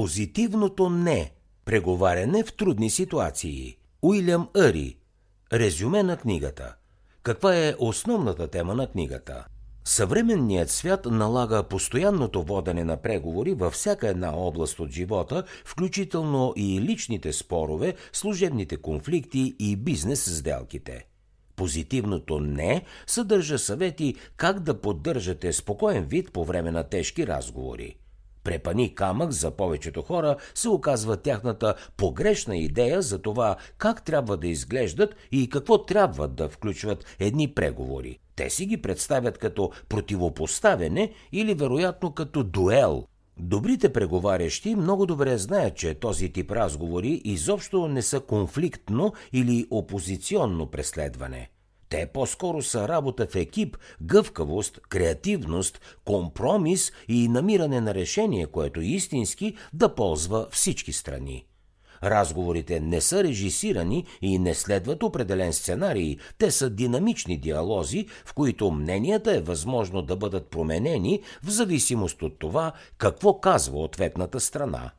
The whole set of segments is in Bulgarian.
Позитивното не. Преговаряне в трудни ситуации. Уилям Ари. Резюме на книгата. Каква е основната тема на книгата? Съвременният свят налага постоянното водене на преговори във всяка една област от живота, включително и личните спорове, служебните конфликти и бизнес сделките. Позитивното не съдържа съвети как да поддържате спокоен вид по време на тежки разговори. Препани камък за повечето хора се оказва тяхната погрешна идея за това как трябва да изглеждат и какво трябва да включват едни преговори. Те си ги представят като противопоставяне или вероятно като дуел. Добрите преговарящи много добре знаят, че този тип разговори изобщо не са конфликтно или опозиционно преследване – те по-скоро са работа в екип, гъвкавост, креативност, компромис и намиране на решение, което истински да ползва всички страни. Разговорите не са режисирани и не следват определен сценарий, те са динамични диалози, в които мненията е възможно да бъдат променени в зависимост от това какво казва ответната страна.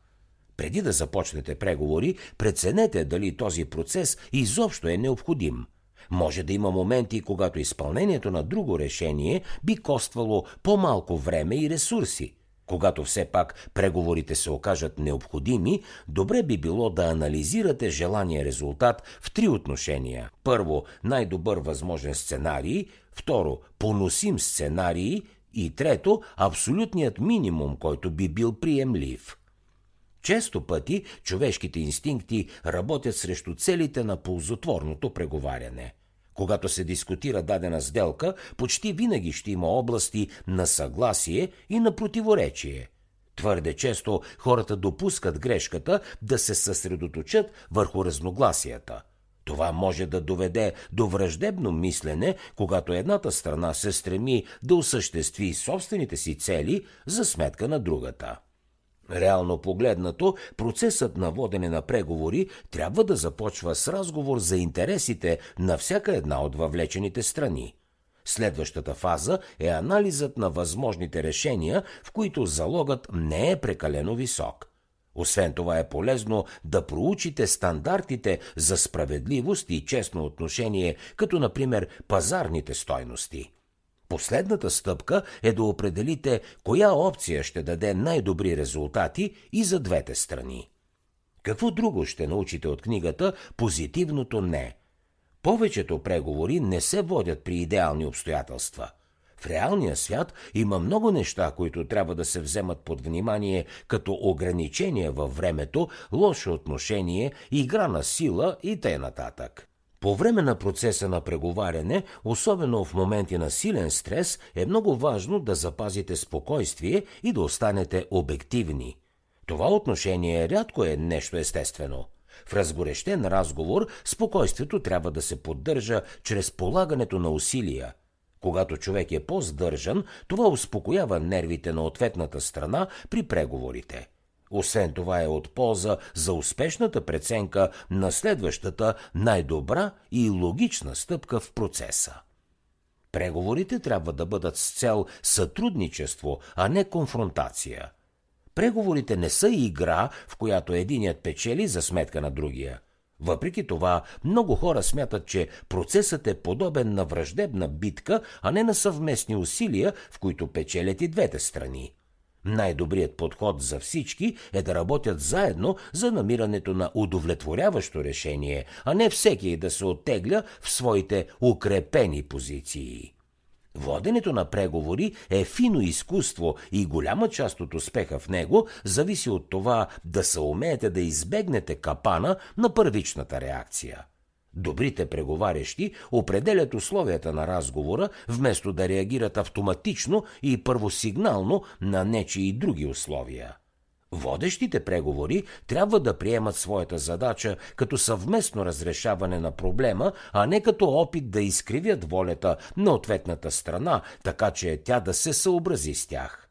Преди да започнете преговори, преценете дали този процес изобщо е необходим – може да има моменти, когато изпълнението на друго решение би коствало по-малко време и ресурси. Когато все пак преговорите се окажат необходими, добре би било да анализирате желания резултат в три отношения. Първо, най-добър възможен сценарий, второ, поносим сценарий и трето, абсолютният минимум, който би бил приемлив. Често пъти човешките инстинкти работят срещу целите на ползотворното преговаряне. Когато се дискутира дадена сделка, почти винаги ще има области на съгласие и на противоречие. Твърде често хората допускат грешката да се съсредоточат върху разногласията. Това може да доведе до враждебно мислене, когато едната страна се стреми да осъществи собствените си цели за сметка на другата. Реално погледнато, процесът на водене на преговори трябва да започва с разговор за интересите на всяка една от въвлечените страни. Следващата фаза е анализът на възможните решения, в които залогът не е прекалено висок. Освен това е полезно да проучите стандартите за справедливост и честно отношение, като например пазарните стойности – Последната стъпка е да определите коя опция ще даде най-добри резултати и за двете страни. Какво друго ще научите от книгата «Позитивното не»? Повечето преговори не се водят при идеални обстоятелства. В реалния свят има много неща, които трябва да се вземат под внимание, като ограничения във времето, лошо отношение, игра на сила и т.н. По време на процеса на преговаряне, особено в моменти на силен стрес, е много важно да запазите спокойствие и да останете обективни. Това отношение рядко е нещо естествено. В разгорещен разговор спокойствието трябва да се поддържа чрез полагането на усилия. Когато човек е по-здържан, това успокоява нервите на ответната страна при преговорите – освен това е от полза за успешната преценка на следващата най-добра и логична стъпка в процеса. Преговорите трябва да бъдат с цел сътрудничество, а не конфронтация. Преговорите не са игра, в която единият печели за сметка на другия. Въпреки това, много хора смятат, че процесът е подобен на враждебна битка, а не на съвместни усилия, в които печелят и двете страни. Най-добрият подход за всички е да работят заедно за намирането на удовлетворяващо решение, а не всеки да се оттегля в своите укрепени позиции. Воденето на преговори е фино изкуство и голяма част от успеха в него зависи от това да се умеете да избегнете капана на първичната реакция. Добрите преговарящи определят условията на разговора, вместо да реагират автоматично и първосигнално на нечи и други условия. Водещите преговори трябва да приемат своята задача като съвместно разрешаване на проблема, а не като опит да изкривят волята на ответната страна, така че тя да се съобрази с тях.